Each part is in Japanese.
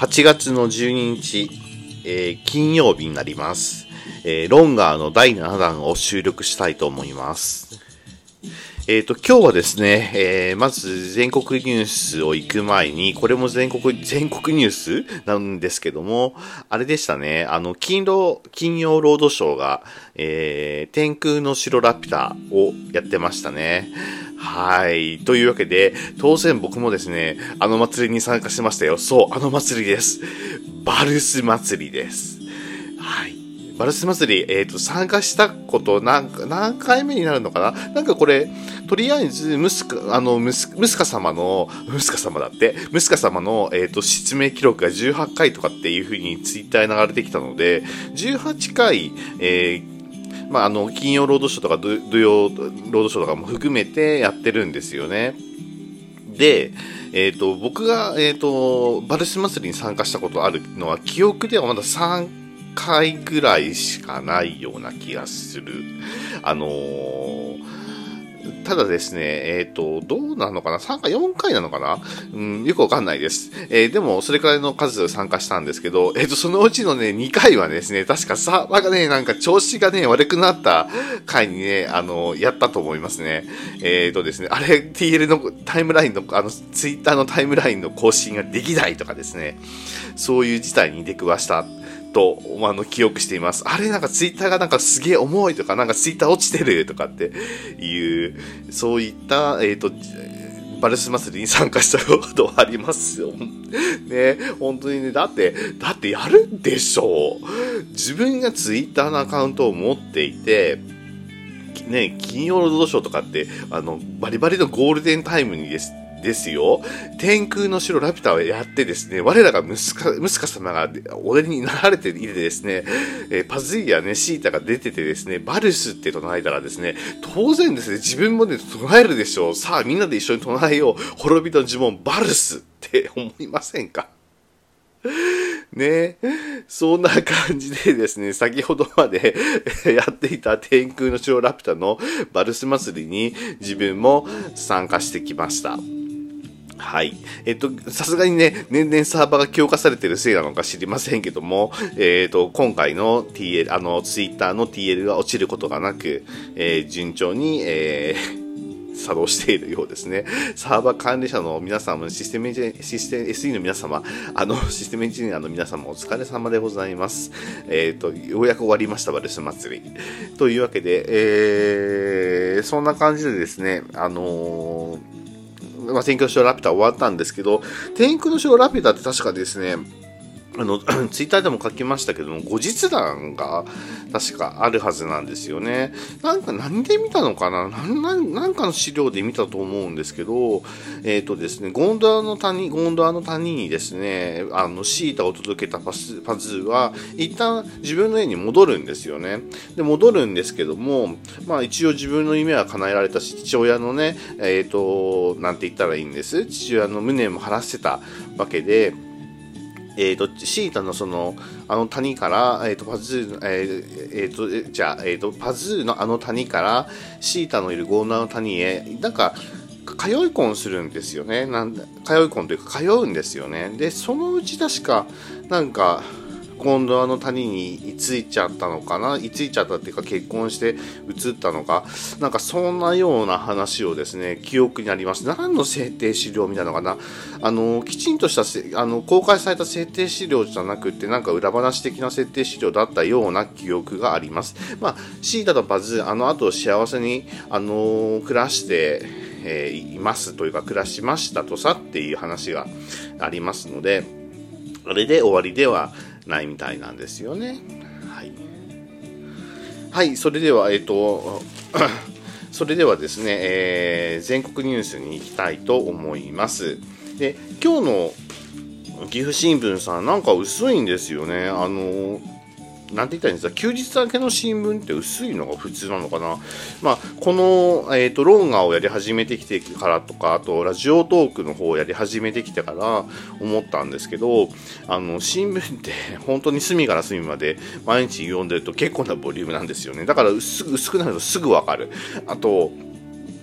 8月の12日、えー、金曜日になります。えー、ロンガーの第7弾を収録したいと思います。えっ、と、今日はですね、えー、まず全国ニュースを行く前に、これも全国、全国ニュースなんですけども、あれでしたね、あの、金労、金曜ロードショーが、えー、天空の城ラピュタをやってましたね。はい。というわけで、当然僕もですね、あの祭りに参加しましたよ。そう、あの祭りです。バルス祭りです。はい。バルス祭り、えっ、と、参加したこと何、何回目になるのかな？なんかこれ、とりあえず、ムスカ、あの、ムス、カ様の、ムスカ様だって、ムスカ様の、えっ、と、失明記録が18回とかっていう風にツイッターに流れてきたので、18回、えー、まあ、あの、金曜ロードショーとか土曜ロードショーとかも含めてやってるんですよね。で、えっ、と、僕が、えっ、と、バルス祭りに参加したことあるのは、記憶ではまだ3回ぐらいしかないような気がする。あのーただですね、えっ、と、どうなのかな ?3 回、4回なのかな？うん、よくわかんないです。えーでも、それくらいの数参加したんですけど、えっ、と、そのうちのね、2回はですね、確かサーバーがね、なんか調子がね、悪くなった回にね、あの、やったと思いますね。えっ、とですね、あれ、TL のタイムラインの、あの、ツイッターのタイムラインの更新ができないとかですね、そういう事態に出くわしたと、あの、記憶しています。あれ、なんかツイッターがなんかすげえ重いとか、なんかツイッター落ちてるとかっていう、そういった、えっ、と、バルス祭りに参加したことはありますよ。ね、本当にね、だって、だってやるんでしょう。自分がツイッターのアカウントを持っていて、ね、金曜ロードショーとかって、あの、バリバリのゴールデンタイムにです、ですよ。天空の城ラピュタをやってですね、我らがムスカ、ムスカ様が俺になられていてですね、えーパズイやね、シータが出ててですね、バルスって唱えたらですね、当然ですね、自分もね、唱えるでしょう。さあ、みんなで一緒に唱えよう。滅びの呪文、バルスって思いませんか？ねそんな感じでですね、先ほどまで やっていた天空の城ラピュタのバルス祭りに自分も参加してきました。はい。えっと、さすがにね、年々サーバーが強化されてるせいなのか知りませんけども、えっと、今回の TL、あの、ツイッターの TL が落ちることがなく、えー順調に、えー作動しているようですね。サーバー管理者の皆様、システムエンジニア、システム SE の皆様、あの、システムエンジニアの皆様、お疲れ様でございます。えっ、と、ようやく終わりました、バルス祭り。というわけで、えー、そんな感じでですね、あのーまあ、天空の城ラピュタ終わったんですけど、天空の城ラピュタって確かですね、あの、ツイッターでも書きましたけども、後日談が確かあるはずなんですよね。なんか何で見たのかな？なんかの資料で見たと思うんですけど、えっ、とですね、ゴンドアの谷、ゴンドアの谷にですね、あの、シータを届けたパス、パズーは、一旦自分の家に戻るんですよね。で、戻るんですけども、まあ一応自分の夢は叶えられたし、父親のね、えっ、と、なんて言ったらいいんです？父親の無念も晴らしてたわけで、えー、とシータのそのあの谷から、えー、とパズー、えーえーとじゃあ、えー、とパズーのあの谷からシータのいるゴーナーの谷へなんか通い婚するんですよね。なん通い婚というか通うんですよね。でそのうち確かなんか今度あの谷に居ついちゃったのかな？居ついちゃったっていうか結婚して移ったのか？なんかそんなような話をですね記憶にあります。何の設定資料みたいなのかな？あのきちんとしたあの公開された設定資料じゃなくてなんか裏話的な設定資料だったような記憶があります。まあシータとパズあの後幸せにあの暮らしてえーいますというか暮らしましたとさっていう話がありますのであれで終わりではないみたいなんですよね。はい。はい、それでは、えっ、と、それではですね、えー全国ニュースに行きたいと思います。で、今日の岐阜新聞さん、なんか薄いんですよね。あの、なんて言ったらいいんですか、休日だけの新聞って薄いのが普通なのかな。まあ、この、えっ、と、ロンガをやり始めてきてからとか、あと、ラジオトークの方をやり始めてきてから思ったんですけど、あの、新聞って本当に隅から隅まで毎日読んでると結構なボリュームなんですよね。だから薄くなるとすぐわかる。あと、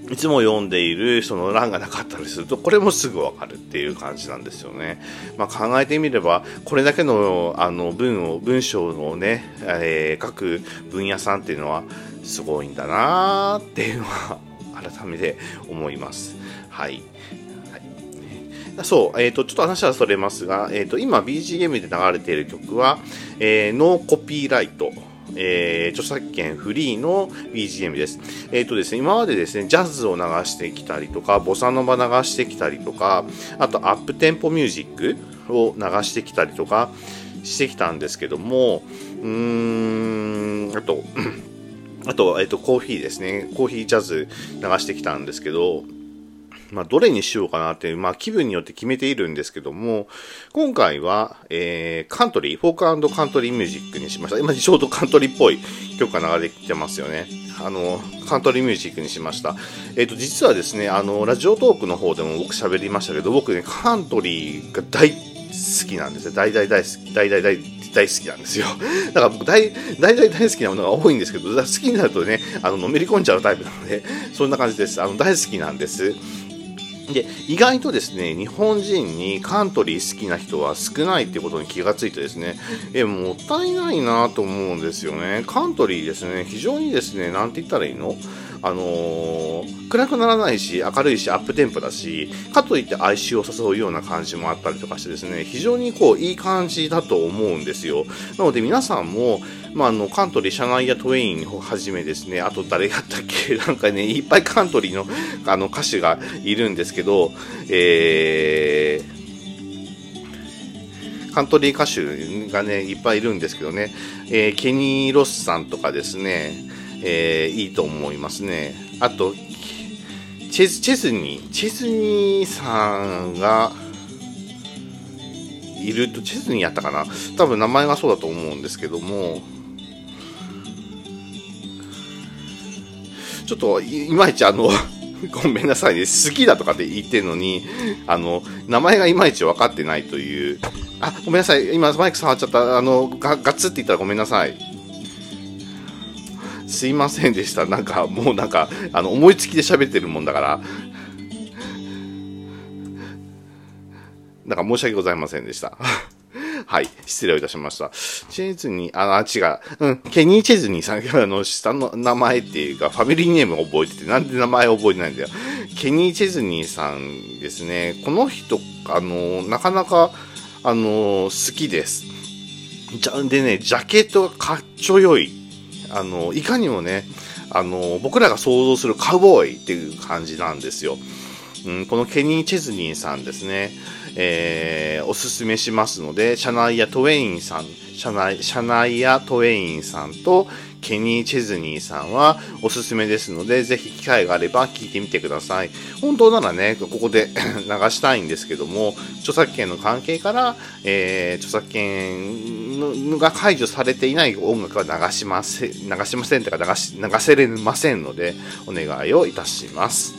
いつも読んでいるその欄がなかったりすると、これもすぐわかるっていう感じなんですよね。まあ、考えてみれば、これだけのあの文を、文章をね、えー、書く分野さんっていうのはすごいんだなーっていうのは改めて思います。はい。そう、えっ、ー、と、ちょっと話はそれますが、えっ、ー、と、今 BGM で流れている曲は、えー、ノーコピーライト。えー、著作権フリーの BGM です。えっ、ー、とですね、今までですね、ジャズを流してきたりとか、ボサノバ流してきたりとか、あとアップテンポミュージックを流してきたりとかしてきたんですけども、うーん、あと、あと、えっ、ー、と、コーヒーですね。コーヒージャズ流してきたんですけど、まあ、どれにしようかなっていう、まあ、気分によって決めているんですけども、今回は、えー、カントリー、フォークカントリーミュージックにしました。今、ちょうどカントリーっぽい曲が流れてきてますよね。あの、カントリーミュージックにしました。えっ、ー、と、実はですね、あの、ラジオトークの方でも僕喋りましたけど、僕ね、カントリーが大好きなんですよ。大大大好き、大大大大好きなんですよ。だから僕大、大大大好きなものが多いんですけど、好きになるとね、あの、のめり込んじゃうタイプなので、そんな感じです。あの、大好きなんです。で、意外とですね、日本人にカントリー好きな人は少ないってことに気がついてですね、え、もったいないなと思うんですよね。カントリーですね、非常にですね、なんて言ったらいいの？あのー、暗くならないし、明るいし、アップテンポだし、かといって哀愁を誘うような感じもあったりとかしてですね、非常にこう、いい感じだと思うんですよ。なので皆さんも、まあ、あの、カントリー、シャナイア・トウェインをはじめですね、あと誰やったっけ なんかね、いっぱいカントリーの、あの、歌手がいるんですけど、えー、カントリー歌手がね、いっぱいいるんですけどね、えー、ケニー・ロスさんとかですね、えー、いいと思いますね。あと、チェズ、チェズニー、チェズニーさんが、いると、チェズニーやったかな？多分名前がそうだと思うんですけども、ちょっと、いまいちあの、ごめんなさいね。好きだとかって言ってんのに、あの、名前がいまいち分かってないという。あ、ごめんなさい。今、マイク触っちゃった。あの、ガガッツって言ったらごめんなさい。すいませんでした。なんか、もうなんか、あの、思いつきで喋ってるもんだから。なんか申し訳ございませんでした。はい。失礼をいたしました。チェズニー、あ、違う。うん。ケニー・チェズニーさん、あの、下の名前っていうか、ファミリーネーム覚えてて、なんで名前覚えてないんだよ。ケニー・チェズニーさんですね。この人、あの、なかなか、あの、好きです。じゃ、でね、ジャケットがかっちょよい。あの、いかにもね、あの、僕らが想像するカウボーイっていう感じなんですよ。うん、このケニー・チェズニーさんですね。えー、おすすめしますので、シャナイア・トウェインさん、シャナイア・トウェインさんと、ケニー・チェズニーさんはおすすめですので、ぜひ機会があれば聞いてみてください。本当ならね、ここで 流したいんですけども、著作権の関係から、えー、著作権が解除されていない音楽は流しません、流しませんとか流し、流せれませんので、お願いをいたします。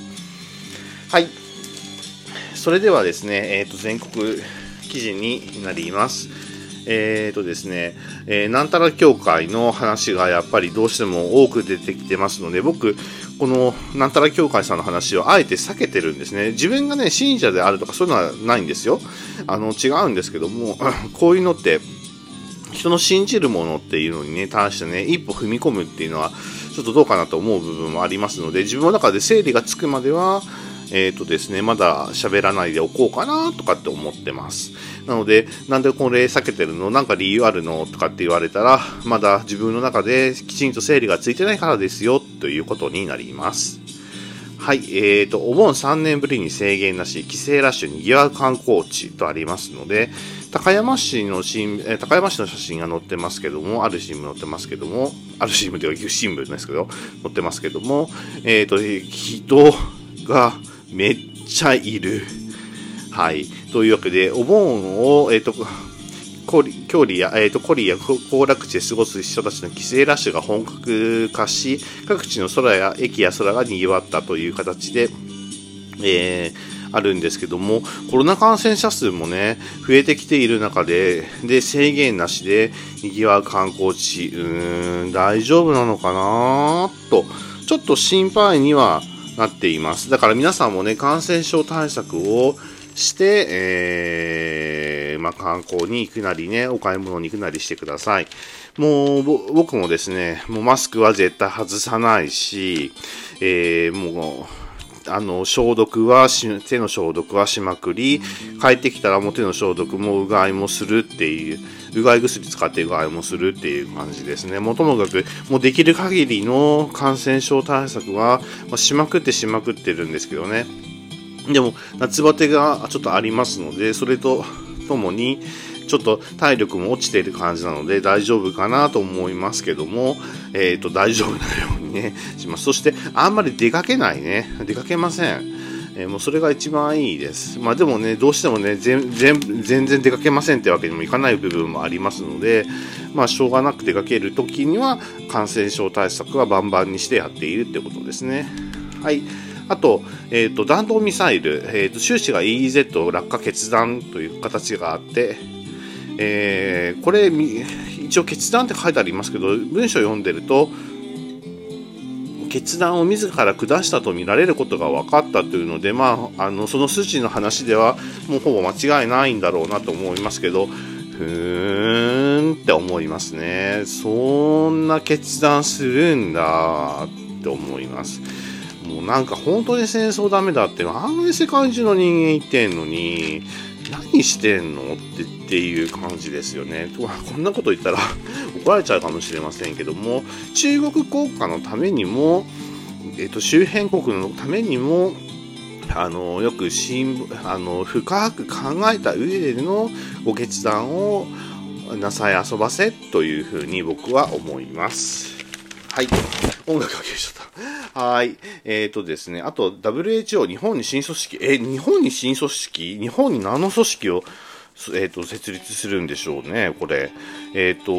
はい。それではですね、えっ、ー、と、全国記事になります。えっ、ー、とですね、えー、なんたら協会の話がやっぱりどうしても多く出てきてますので、僕、このなんたら協会さんの話をあえて避けてるんですね。自分がね、信者であるとかそういうのはないんですよ。あの、違うんですけども、こういうのって、人の信じるものっていうのにね、対してね、一歩踏み込むっていうのは、ちょっとどうかなと思う部分もありますので、自分の中で整理がつくまでは、えっ、ー、とですね、まだ喋らないでおこうかなとかって思ってます。なので、なんでこれ避けてるの？なんか理由あるの？とかって言われたら、まだ自分の中できちんと整理がついてないからですよ、ということになります。はい、えーと、お盆3年ぶりに制限なし、帰省ラッシュにぎわう観光地とありますので、高山市の新、え高山市の写真が載ってますけども、ある新聞載ってますけども、ある新聞というか、新聞ですけど、載ってますけども、えっ、ー、と、人が、めっちゃいる。はい。というわけで、お盆を、えっ、ー、と、コリ、距離や、えっ、ー、と、コリや行楽地で過ごす人たちの帰省ラッシュが本格化し、各地の空や駅や空が賑わったという形で、えー、あるんですけども、コロナ感染者数もね、増えてきている中で、で、制限なしで賑わう観光地、うーん、大丈夫なのかなと、ちょっと心配にはなっています。だから皆さんもね、感染症対策をして、えー、まあ、観光に行くなりね、お買い物に行くなりしてください。もう、僕もですね、もうマスクは絶対外さないし、えー、もう、あの、消毒は手の消毒はしまくり、帰ってきたらもう手の消毒もうがいもするっていう、うがい薬使ってうがいもするっていう感じですね。もうともかく、もうできる限りの感染症対策は、まあ、しまくってしまくってるんですけどね。でも、夏バテがちょっとありますので、それとともに、ちょっと体力も落ちている感じなので大丈夫かなと思いますけども、えっ、ー、と、大丈夫なようにね、します。そして、あんまり出かけないね。出かけません。えー、もうそれが一番いいです。まあでもね、どうしてもね、全然出かけませんってわけにもいかない部分もありますので、まあしょうがなく出かけるときには感染症対策はバンバンにしてやっているってことですね。はい。あと、えっ、ー、と、弾道ミサイル、えっ、ー、と、収支が EEZ 落下決断という形があって、えー、これ一応決断って書いてありますけど文章を読んでると決断を自ら下したとみられることが分かったというので、まあ、あのその筋の話ではもうほぼ間違いないんだろうなと思いますけどふーんって思いますね。そんな決断するんだって思います。もうなんか本当に戦争ダメだってあんなに世界中の人間言ってんのに何してんの？ってっていう感じですよね。こんなこと言ったら 怒られちゃうかもしれませんけども、中国国家のためにも、えっと、周辺国のためにも、あのよく新あの深く考えた上でのご決断をなさい遊ばせというふうに僕は思います。はい。音楽が消えちゃった。はい。えっ、ー、とですね。あと、WHO、日本に新組織、え、日本に新組織？日本に何の組織をえーと、設立するんでしょうね、これ。えっ、ー、と、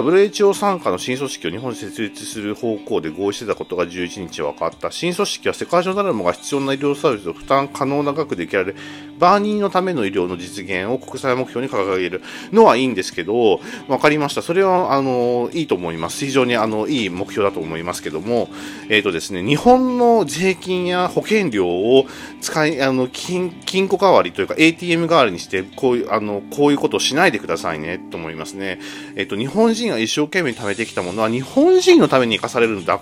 WHO 参加の新組織を日本で設立する方向で合意してたことが11日分かった。新組織は世界中誰もが必要な医療サービスを負担可能な額で受けられる、バーニーのための医療の実現を国際目標に掲げるのはいいんですけど、分かりました。それは、あの、いいと思います。非常に、あの、いい目標だと思いますけども、えっ、ー、とですね、日本の税金や保険料を使い、あの、金、金庫代わりというか ATM 代わりにして、こういう、あの、こういうことをしないでくださいね、と思いますね。えっと、日本人が一生懸命貯めてきたものは日本人のために生かされるんだ、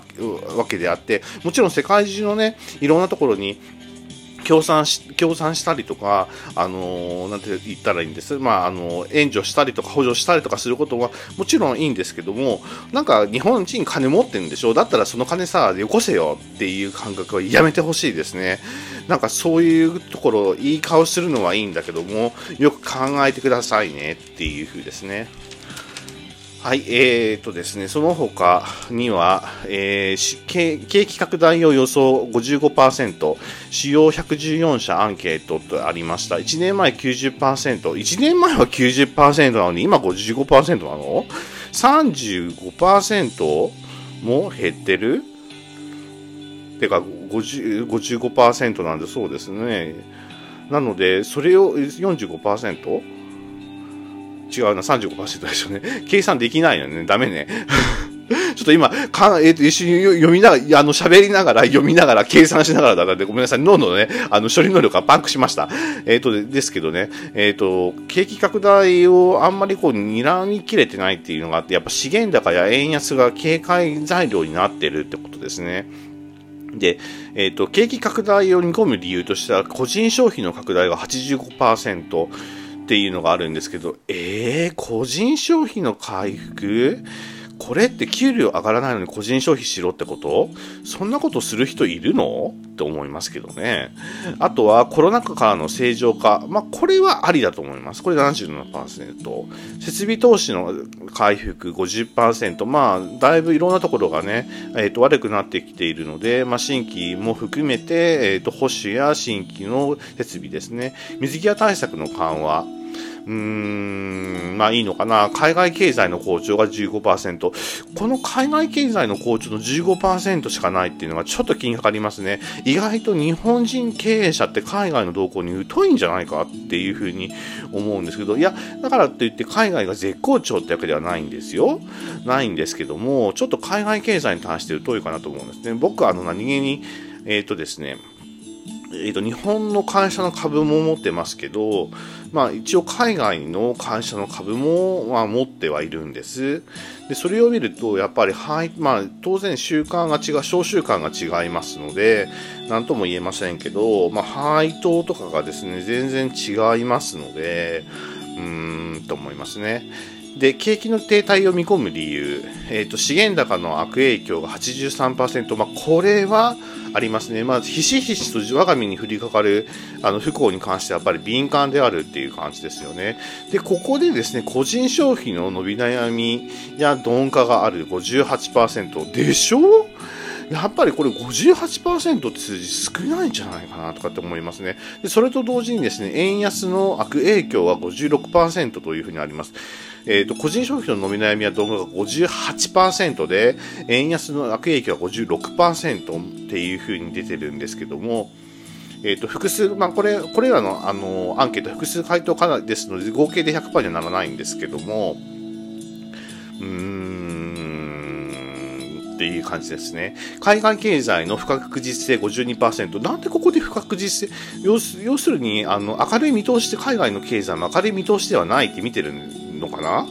わけであって、もちろん世界中のね、いろんなところに協賛し、協賛したりとか、あのー、なんて言ったらいいんです。まあ、あの援助したりとか補助したりとかすることはもちろんいいんですけども、なんか日本人金持ってるんでしょ？だったらその金さ、よこせよっていう感覚はやめてほしいですね。なんかそういうところ、いい顔するのはいいんだけども、よく考えてくださいねっていう風ですね。はい、えーとですね、その他には、えー、景気拡大を予想55%、主要114社アンケートとありました。1年前90%、1年前は90%なのに今55%なの ?35% も減ってる？てか50 55%なんでそうですね。なので、それを 45%? 違うな、35%でしょうね。計算できないよね。ダメね。ちょっと今、かえっ、ー、と、一緒に読みながら、あの、喋りながら、読みながら、計算しながらだったんで、ごめんなさい。脳のね、あの、処理能力がパンクしました。えっ、ー、と、ですけどね、えっ、ー、と、景気拡大をあんまりこう、睨みきれてないっていうのがあって、やっぱ資源高や円安が警戒材料になってるってことですね。で、えっ、と、景気拡大を見込む理由としては、個人消費の拡大が85%、っていうのがあるんですけど、えー、個人消費の回復？これって給料上がらないのに個人消費しろってこと？そんなことする人いるの？って思いますけどね。あとはコロナ禍からの正常化。まあ、これはありだと思います。これ77%。設備投資の回復50%。まあ、だいぶいろんなところがね、えっ、ー、と、悪くなってきているので、まあ、新規も含めて、えっ、ー、と、保守や新規の設備ですね。水際対策の緩和。うーん、まあいいのかな。海外経済の好調が15%。この海外経済の好調の15%しかないっていうのがちょっと気にかかりますね。意外と日本人経営者って海外の動向に疎いんじゃないかっていうふうに思うんですけど、いや、だからといって海外が絶好調ってわけではないんですよ。ないんですけども、ちょっと海外経済に対して疎いかなと思うんですね。僕はあの何気に、えっ、ー、とですね、えーと、日本の会社の株も持ってますけど、まあ、一応海外の会社の株も、まあ、持ってはいるんです。でそれを見るとやっぱり、はいまあ、当然習慣が違う小習慣が違いますのでなんとも言えませんけど、まあ、配当とかがですね全然違いますのでうーんと思いますね。で景気の停滞を見込む理由、えーと、資源高の悪影響が83%、まあ、これはありますね、まあ、ひしひしと我が身に降りかかるあの不幸に関してやっぱり敏感であるっていう感じですよね。で、ここでですね、個人消費の伸び悩みや鈍化がある58%でしょ？やっぱりこれ58%って数字少ないんじゃないかなとかって思いますね。でそれと同時にですね、円安の悪影響は56%というふうにあります。えっ、ー、と、個人消費の伸び悩みは動画が58%で、円安の悪影響は56%っていうふうに出てるんですけども、えっ、ー、と、複数、まあ、これ、これらの、あの、アンケート、複数回答からですので、合計で100%にはならないんですけども、うーん、っていう感じですね。海外経済の不確実性52%。なんでここで不確実性？要するに、あの、明るい見通しで海外の経済も明るい見通しではないって見てるんのかな？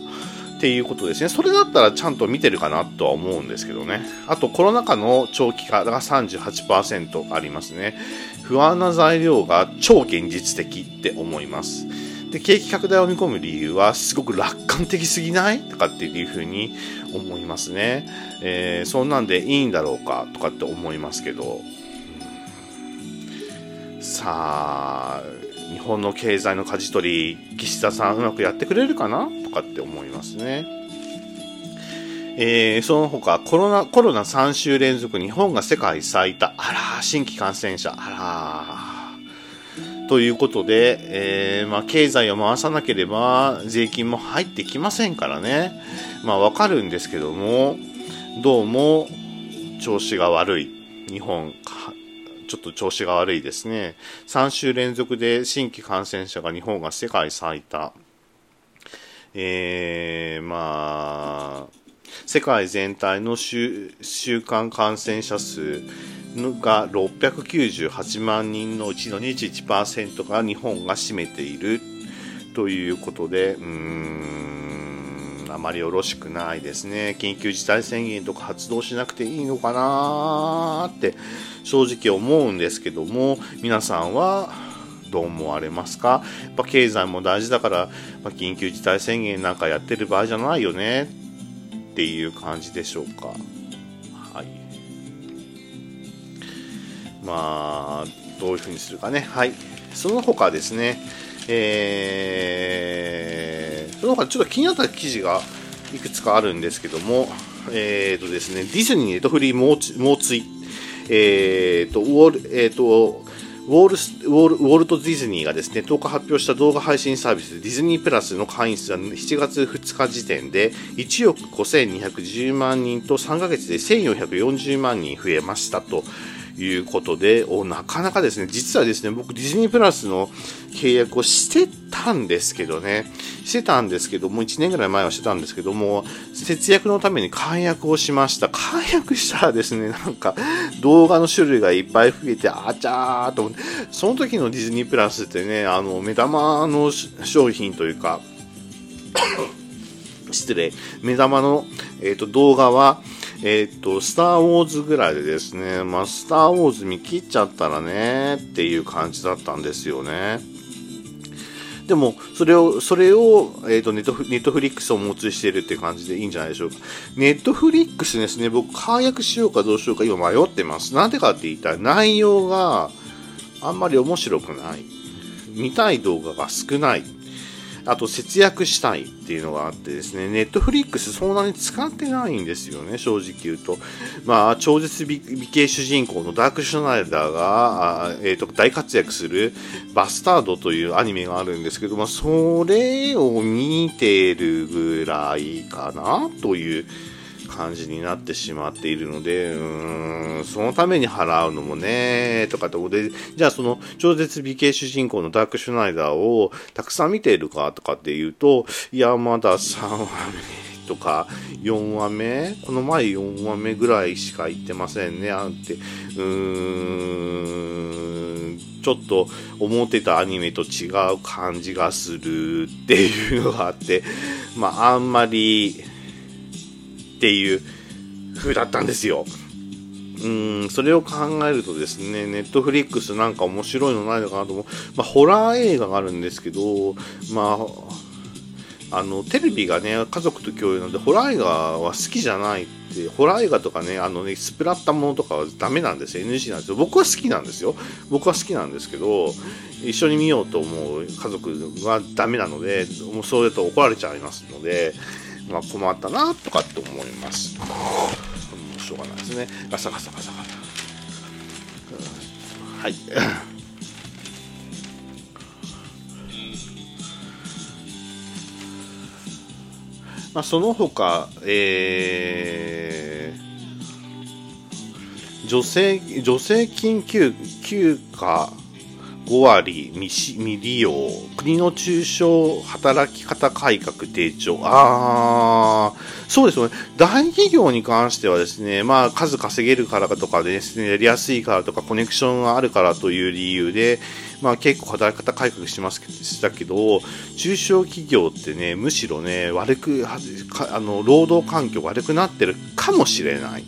っていうことですね。それだったらちゃんと見てるかなとは思うんですけどね。あとコロナ禍の長期化が38%ありますね。不安な材料が超現実的って思います。で、景気拡大を見込む理由はすごく楽観的すぎない？とかっていうふうに思いますね。えー、そんなんでいいんだろうか？とかって思いますけど。さあ、日本の経済の舵取り、岸田さんうまくやってくれるかな？とかって思いますね。えー、その他、コロナ、コロナ3週連続日本が世界最多。あら、新規感染者。あら。ということで、えー、まあ、経済を回さなければ税金も入ってきませんからね。まあ、わかるんですけども、どうも調子が悪い。日本、ちょっと調子が悪いですね。3週連続で新規感染者が日本が世界最多。えー、まあ、世界全体の週週間感染者数が698万人のうちの21%が日本が占めているということで、うーん、あまりよろしくないですね。緊急事態宣言とか発動しなくていいのかなって正直思うんですけども皆さんはどう思われますか？やっぱ経済も大事だから、まあ、緊急事態宣言なんかやってる場合じゃないよね。っていう感じでしょうか。はい。まあどういうふうにするかね。はい。その他ですね。えー、その他ちょっと気になった記事がいくつかあるんですけどもえーとですね、ディズニーネットフリー猛追えーとウォールえーとウォールウォールウォルト・ディズニーがですね10日発表した動画配信サービスディズニープラスの会員数は7月2日時点で1億5210万人と3ヶ月で1440万人増えましたと。いうことで、おなかなかですね、実はですね、僕ディズニープラスの契約をしてたんですけどね、してたんですけども、1年ぐらい前はしてたんですけども、節約のために解約をしました。解約したらですね、なんか動画の種類がいっぱい増えて、あちゃーと思って、その時のディズニープラスってね、あの、目玉の商品というか、失礼、目玉の、えーと動画は、えっ、と、スター・ウォーズぐらいでですね、まあ、スター・ウォーズ見切っちゃったらね、っていう感じだったんですよね。でも、それを、それを、えっ、ー、と、ネットフ、ネットフリックスを持つしているって感じでいいんじゃないでしょうか。ネットフリックスですね、僕、解約しようかどうしようか今迷ってます。なんでかって言ったら、内容があんまり面白くない。見たい動画が少ない。あと節約したいっていうのがあってですね、ネットフリックスそんなに使ってないんですよね、正直言うと。まあ、超絶美形主人公のダークシュナイダーが、えーと、大活躍するバスタードというアニメがあるんですけど、まあ、それを見てるぐらいかなという感じになってしまっているので、うーん、そのために払うのもね、とかってことで、じゃあその超絶美形主人公のダークシュナイダーをたくさん見ているかとかっていうと、いや、まだ3話目とか4話目この前4話目ぐらいしか言ってませんね、あんて。うーん、ちょっと思ってたアニメと違う感じがするっていうのがあって、まあ、あんまり、っていう風だったんですよ。うん、それを考えるとですね、ネットフリックスなんか面白いのないのかなと思う。まあ、ホラー映画があるんですけど、まあ、あの、テレビがね、家族と共有なので、ホラー映画は好きじゃないって、ホラー映画とかね、あのね、スプラッタものとかはダメなんですよ。NG なんですよ。僕は好きなんですよ。僕は好きなんですけど、一緒に見ようと思う家族はダメなので、もうそれと怒られちゃいますので、まあ、困ったなとかって思います。うん、しょうがないですね。ガサガサガサガサ。はい。まあ、その他、えー、女性、女性緊急休暇5割未利用、国の中小働き方改革提唱。ああ、そうですね。大企業に関してはですね、まあ数稼げるからとかですね、やりやすいからとかコネクションがあるからという理由で、まあ結構働き方改革しますしたけど、中小企業ってね、むしろね、悪く、あの、労働環境悪くなってるかもしれない。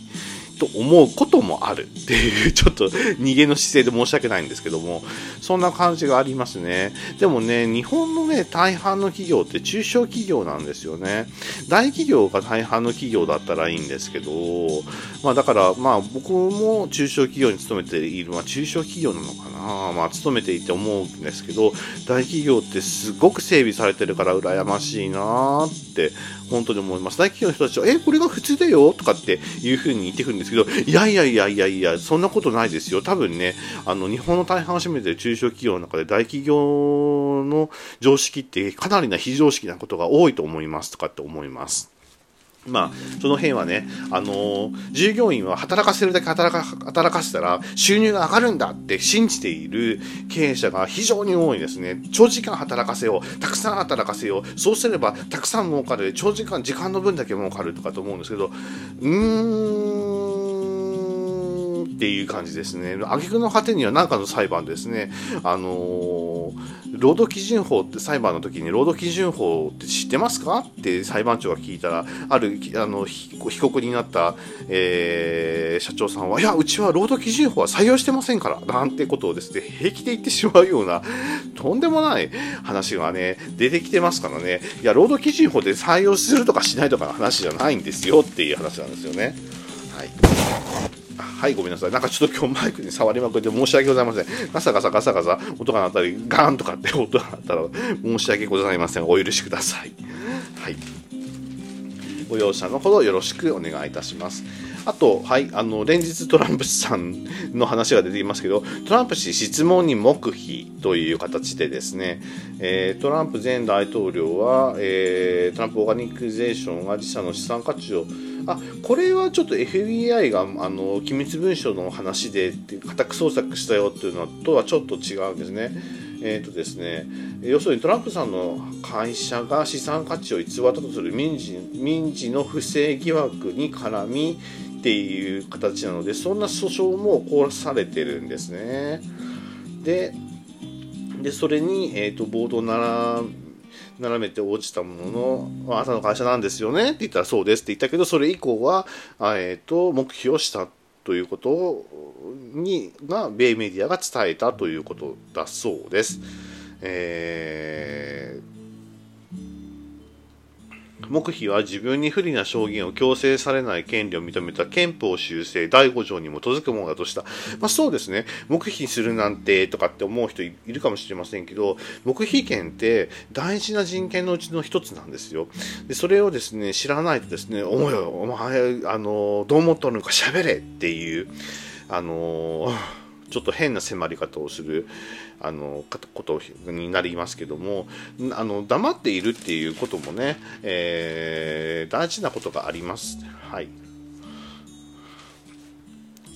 と思うこともあるっていう、ちょっと逃げの姿勢で申し訳ないんですけども、そんな感じがありますね。でもね、日本のね、大半の企業って中小企業なんですよね。大企業が大半の企業だったらいいんですけど、まあだから、まあ僕も中小企業に勤めている、まあ中小企業なのかな、まあ勤めていて思うんですけど、大企業ってすごく整備されてるから羨ましいなって本当に思います。大企業の人たちは、え、これが普通だよとかっていうふうに言ってくるんですけど、いやいやいやいやいや、そんなことないですよ。多分ね、あの、日本の大半を占めている中小企業の中で大企業の常識ってかなりな非常識なことが多いと思いますとかって思います。まあ、その辺はね、あのー、従業員は働かせるだけ働か働かせたら収入が上がるんだって信じている経営者が非常に多いですね。長時間働かせよう。たくさん働かせよう。そうすればたくさん儲かる。長時間、時間の分だけ儲かるとかと思うんですけど、うーん、っていう感じですね。挙句の果てには何かの裁判ですね。あのー、労働基準法って裁判の時に労働基準法って知ってますか？って裁判長が聞いたら、あるあの被告になった、えー、社長さんは、いや、うちは労働基準法は採用してませんから、なんてことをですね、平気で言ってしまうような、とんでもない話がね、出てきてますからね、いや、労働基準法で採用するとかしないとかの話じゃないんですよっていう話なんですよね。はい。はい、ごめんなさい。なんかちょっと今日マイクに触りまくって申し訳ございません。ガサガサガサガサ音が鳴ったり、ガーンとかって 音が鳴ったら申し訳ございません。お許しください。はい。ご容赦のほどよろしくお願いいたします。あと、はい、あの、連日トランプ氏さんの話が出ていますけど、トランプ氏質問に黙秘という形でですね、えー、トランプ前大統領は、えー、トランプオーガニックゼーションが自社の資産価値をあこれはちょっと FBI があの機密文書の話で家宅捜索したよっていうのとはちょっと違うんですね。えーとですね、要するにトランプさんの会社が資産価値を偽ったとする民事民事の不正疑惑に絡みっていう形なのでそんな訴訟も起こされてるんですね。ででそれに、えーと、冒頭なら並べて落ちたものの、あなたの会社なんですよね？って言ったらそうですって言ったけど、それ以降は、えっ、ー、と、黙秘をしたということに、が、米メディアが伝えたということだそうです。えー黙秘は自分に不利な証言を強制されない権利を認めた憲法修正第5条に基づくものだとした。まあそうですね。黙秘するなんてとかって思う人いるかもしれませんけど、黙秘権って大事な人権のうちの一つなんですよ。で、それをですね、知らないとですね、お前、お前、あの、どう思っとるのか喋れっていう、あの、ちょっと変な迫り方をする、あのことになりますけどもあの黙っているっていうこともね、えー、大事なことがあります。はい。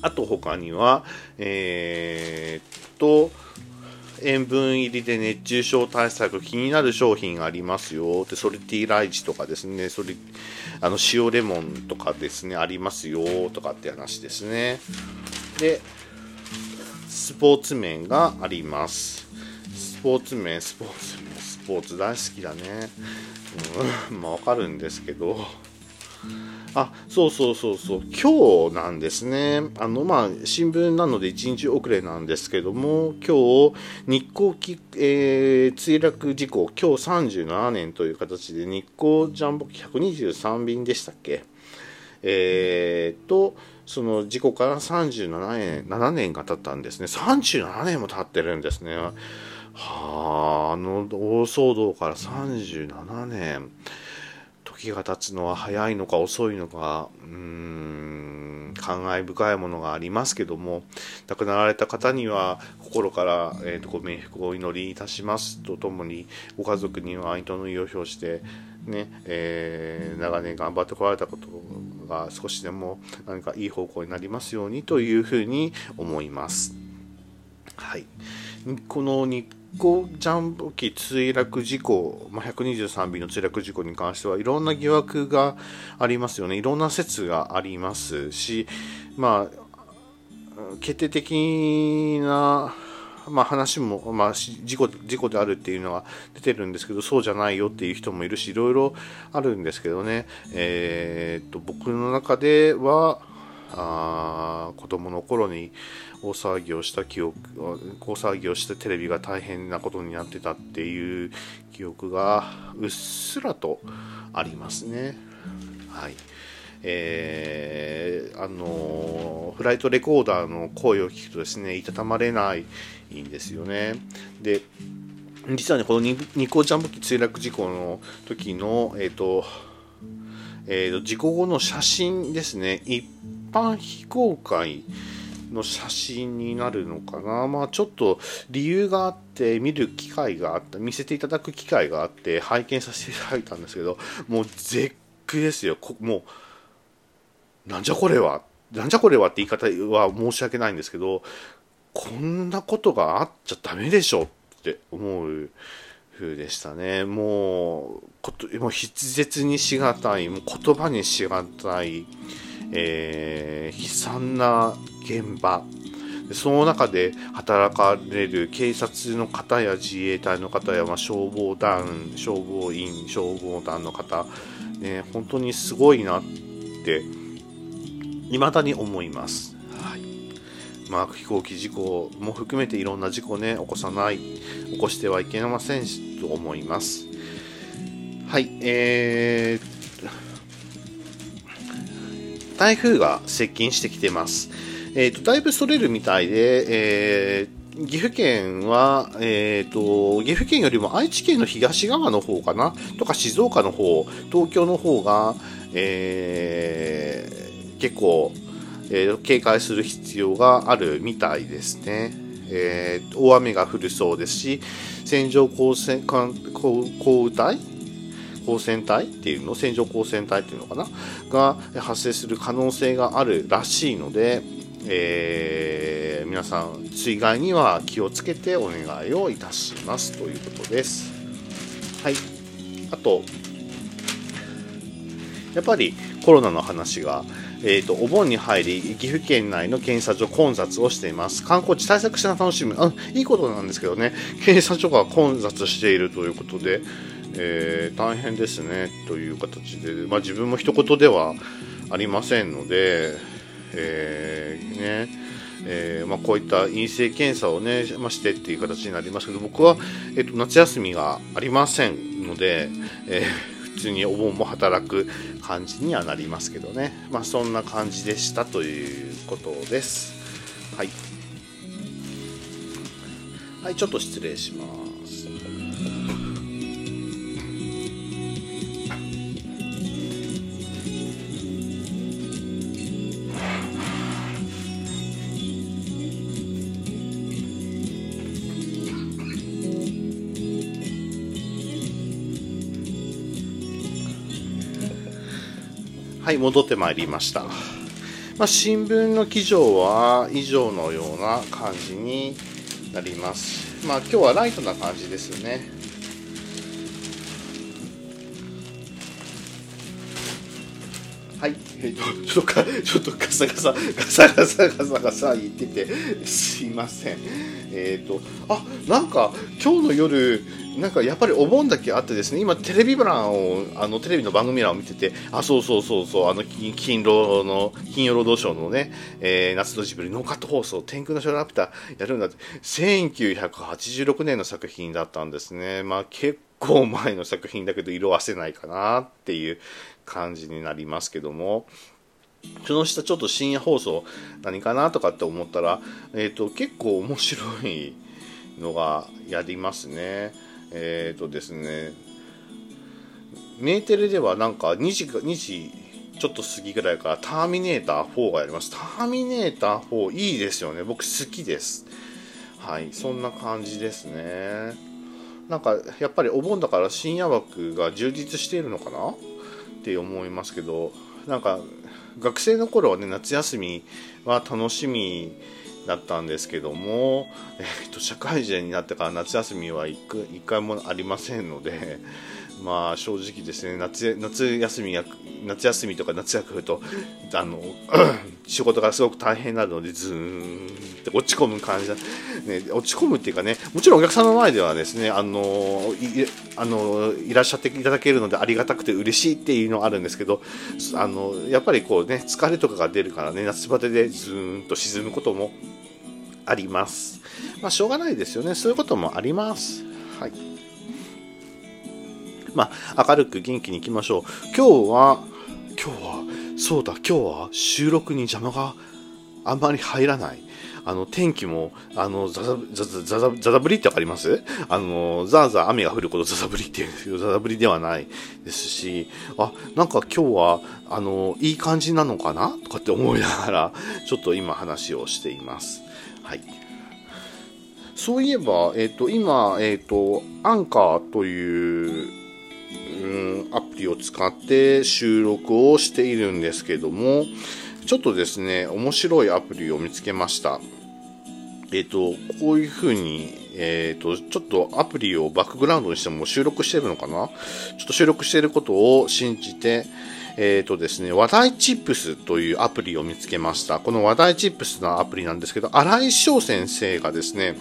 あと他には、えー、っと、塩分入りで熱中症対策気になる商品ありますよ。でソルティライチとかですね。それあの塩レモンとかですね。ありますよ。とかって話ですね。でスポーツ麺があります。スポーツ麺スポーツ麺スポーツ大好きだね。うんまあわかるんですけど。あそうそうそうそう。今日なんですね。あのまあ新聞なので1日遅れなんですけども今日日光き、えー、墜落事故今日37年という形で日光ジャンボ機123便でしたっけ？えー、とその事故から37年 ,7 年が経ったんですね。37年も経ってるんですね。はああの大騒動から37年。時が経つのは早いのか遅いのかうーん感慨深いものがありますけども亡くなられた方には心から、えーと、ご冥福をお祈りいたしますとともにご家族には哀悼の意を表してねえー、長年頑張ってこられたことが少しでも何かいい方向になりますようにというふうに思います。はい、この日光ジャンボ機墜落事故、まあ、123便の墜落事故に関してはいろんな疑惑がありますよね、いろんな説がありますし、まあ、決定的な、まあ、話も、まあ、事故事故であるっていうのは出てるんですけどそうじゃないよっていう人もいるしいろいろあるんですけどね、えー、っと僕の中ではあ子供の頃に大騒ぎをした記憶大騒ぎをしてテレビが大変なことになってたっていう記憶がうっすらとありますね。はいえー、あのフライトレコーダーの声を聞くとですねいたたまれないいんですよね。で実はねこのニコジャンボ機墜落事故の時のえっ、ー、とえー、事故後の写真ですね。一般非公開の写真になるのかな、まあ、ちょっと理由があって見る機会があった。見せていただく機会があって拝見させていただいたんですけどもう絶句ですよ。もうなんじゃこれは？なんじゃこれは？って言い方は申し訳ないんですけどこんなことがあっちゃダメでしょって思う風でしたねもうこともう筆舌にしがたいもう言葉にしがたいえー、悲惨な現場その中で働かれる警察の方や自衛隊の方や、まあ、消防団消防員消防団の方、ね、本当にすごいなって未だに思います。まあ、飛行機事故も含めていろんな事故ね起こさない起こしてはいけませんと思います。はい、えー台風が接近してきてます。え、ー、と、だいぶそれるみたいで、えー、岐阜県は、えっ、ー、と、岐阜県よりも愛知県の東側の方かな？とか静岡の方、東京の方が、えー、結構、えー、警戒する必要があるみたいですね。えー、大雨が降るそうですし、線状降水降雨帯？光線帯っていうの？線状降線帯っていうのかな？が発生する可能性があるらしいので、えー、皆さん水害には気をつけてお願いをいたしますということです。はい。あとやっぱりコロナの話がえーと、お盆に入り岐阜県内の検査所混雑をしています。観光地対策しな楽しむ。あいいことなんですけどね。検査所が混雑しているということで、えー、大変ですね。という形で、まあ、自分も一言ではありませんので、えー、ね。えー、まあ、こういった陰性検査をね、まあ、してっていう形になりますけど僕は、えーと、夏休みがありませんので、えー、普通にお盆も働く感じにはなりますけどね、まあ、そんな感じでしたということです。はい、はい、ちょっと失礼します。はい、戻ってまいりました。まあ、新聞の記事は以上のような感じになります。まあ、今日はライトな感じですね。はい、えっと、ちょっとか、ちょっとガサガサ、ガサガサガサガサ言ってて、すいません。えっ、と、あ、なんか、今日の夜、なんかやっぱりお盆だけあってですね、今テレビ欄を、あのテレビの番組欄を見てて、あ、そうそうそうそう、あの金労の、金曜ロードショーのね、えー、夏のジブリノーカット放送、天空のショーラピュタやるんだって、1986年の作品だったんですね。まあ結構前の作品だけど色あせないかなっていう感じになりますけども、その下ちょっと深夜放送何かなとかって思ったら、えっ、ー、と、結構面白いのがやりますね。えっ、ー、とですね、メーテレではなんか2時 ,2 時ちょっと過ぎぐらいからターミネーター4がやります。ターミネーター4いいですよね。僕好きです。はい、そんな感じですね。なんかやっぱりお盆だから深夜枠が充実しているのかな？って思いますけどなんか学生の頃はね夏休みは楽しみだったんですけども、えーと、社会人になってから夏休みは一回もありませんのでまあ正直ですね夏夏休みや夏休みとか夏休みとあの 仕事がすごく大変なのでずーんって落ち込む感じだ、ね、落ち込むっていうかねもちろんお客さんの前ではですねあのいあのいらっしゃっていただけるのでありがたくて嬉しいっていうのはあるんですけどあのやっぱりこうね疲れとかが出るからね夏バテでずーんと沈むこともあります。まあしょうがないですよね。そういうこともあります。はい。まあ、明るく元気にいきましょう。今日は、今日は、そうだ、今日は収録に邪魔があんまり入らない。あの、天気も、あの、ザザ、ザザ、ザザ、ザザ降りってわかります？あの、ザーザー雨が降ることザザ降りって言うんですけど、ザザ降りではないですし、あ、なんか今日は、あの、いい感じなのかな？とかって思いながら、ちょっと今話をしています。はい。そういえば、えっ、ー、と、今、えっ、ー、と、アンカーという、うんアプリを使って収録をしているんですけどもちょっとですね面白いアプリを見つけましたえっ、ー、とこういう風にえっ、ー、とちょっとアプリをバックグラウンドにしても収録してるのかな？ちょっと収録していることを信じてえっ、ー、とですね、話題チップスというアプリを見つけました。この話題チップスのアプリなんですけど、荒井翔先生がですね、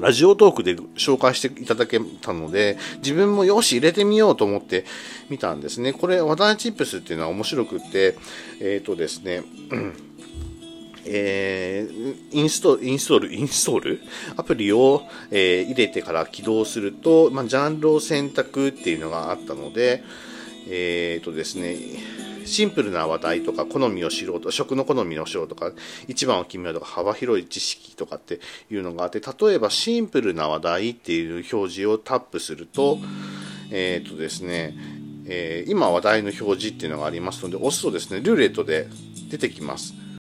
ラジオトークで紹介していただけたので、自分もよし入れてみようと思って見たんですね。これ、話題チップスっていうのは面白くって、えっ、ー、とですね、えー、インストールインストール、インストール？アプリを、えー、入れてから起動すると、まあ、ジャンルを選択っていうのがあったので、えっ、ー、とですね、シンプルな話題とか好みを知ろうと食の好みを知ろうとか一番を決めようとか幅広い知識とかっていうのがあって例えばシンプルな話題っていう表示をタップするとえっ、ー、とですねえー、今話題の表示っていうのがありますので押すとですねルーレットで出てきます。